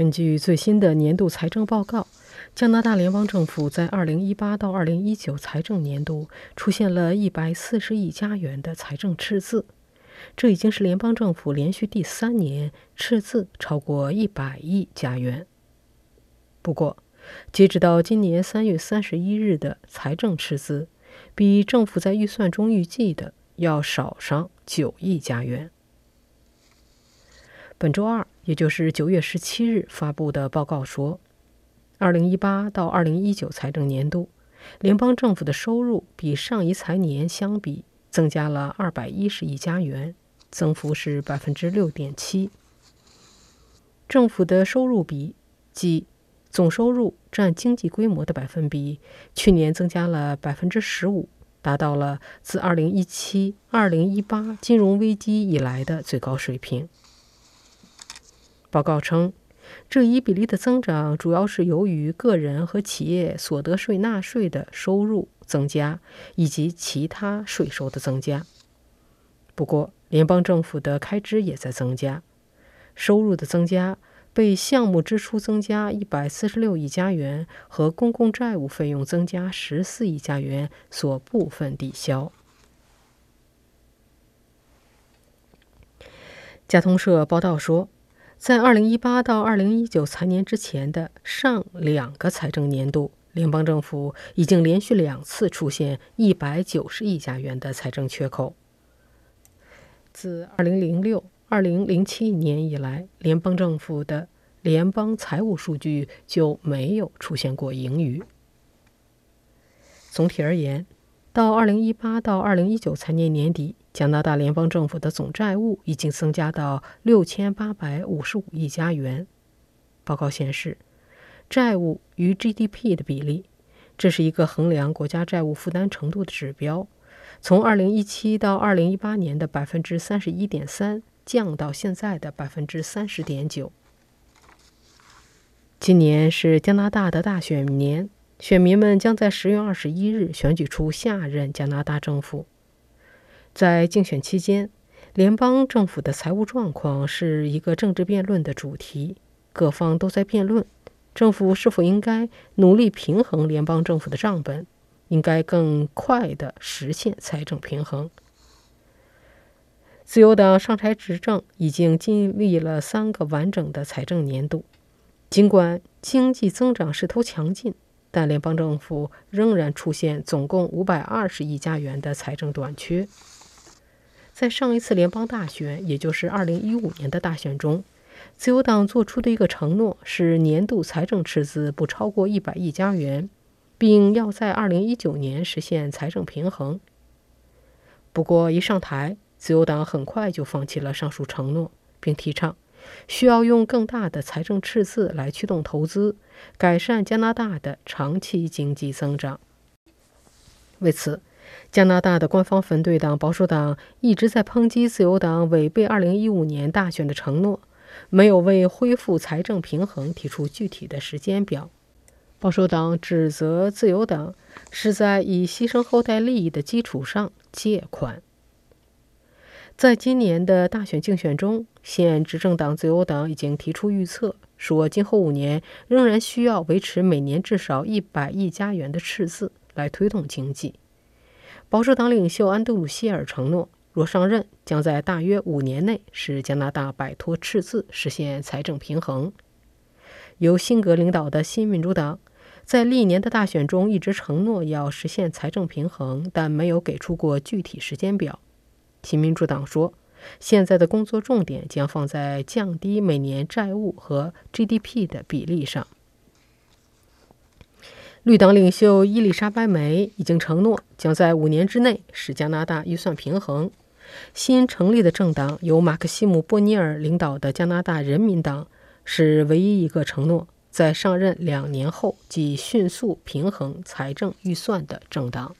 根据最新的年度财政报告，加拿大联邦政府在2018到2019财政年度出现了140亿加元的财政赤字，这已经是联邦政府连续第三年赤字超过100亿加元。不过，截止到今年3月31日的财政赤字，比政府在预算中预计的要少上9亿加元。本周二，也就是九月十七日发布的报告说，二零一八到二零一九财政年度，联邦政府的收入比上一财年相比增加了二百一十亿加元，增幅是百分之六点七。政府的收入比，即总收入占经济规模的百分比，去年增加了百分之十五，达到了自二零一七二零一八金融危机以来的最高水平。报告称，这一比例的增长主要是由于个人和企业所得税纳税的收入增加，以及其他税收的增加。不过，联邦政府的开支也在增加，收入的增加被项目支出增加一百四十六亿加元和公共债务费用增加十四亿加元所部分抵消。加通社报道说。在2018到2019财年之前的上两个财政年度，联邦政府已经连续两次出现190亿加元的财政缺口。自2006、2007年以来，联邦政府的联邦财务数据就没有出现过盈余。总体而言，到2018到2019财年年底。加拿大联邦政府的总债务已经增加到六千八百五十五亿加元。报告显示，债务与 GDP 的比例，这是一个衡量国家债务负担程度的指标，从二零一七到二零一八年的百分之三十一点三降到现在的百分之三十点九。今年是加拿大的大选年，选民们将在十月二十一日选举出下任加拿大政府。在竞选期间，联邦政府的财务状况是一个政治辩论的主题。各方都在辩论，政府是否应该努力平衡联邦政府的账本，应该更快地实现财政平衡。自由党上台执政已经经历了三个完整的财政年度，尽管经济增长势头强劲，但联邦政府仍然出现总共五百二十亿加元的财政短缺。在上一次联邦大选，也就是2015年的大选中，自由党做出的一个承诺是年度财政赤字不超过100亿加元，并要在2019年实现财政平衡。不过，一上台，自由党很快就放弃了上述承诺，并提倡需要用更大的财政赤字来驱动投资，改善加拿大的长期经济增长。为此，加拿大的官方反对党保守党一直在抨击自由党违背2015年大选的承诺，没有为恢复财政平衡提出具体的时间表。保守党指责自由党是在以牺牲后代利益的基础上借款。在今年的大选竞选中，现执政党自由党已经提出预测，说今后五年仍然需要维持每年至少100亿加元的赤字来推动经济。保守党领袖安德鲁·希尔承诺，若上任，将在大约五年内使加拿大摆脱赤字，实现财政平衡。由辛格领导的新民主党在历年的大选中一直承诺要实现财政平衡，但没有给出过具体时间表。新民主党说，现在的工作重点将放在降低每年债务和 GDP 的比例上。绿党领袖伊丽莎白·梅已经承诺，将在五年之内使加拿大预算平衡。新成立的政党由马克西姆·波尼尔领导的加拿大人民党是唯一一个承诺在上任两年后即迅速平衡财政预算的政党。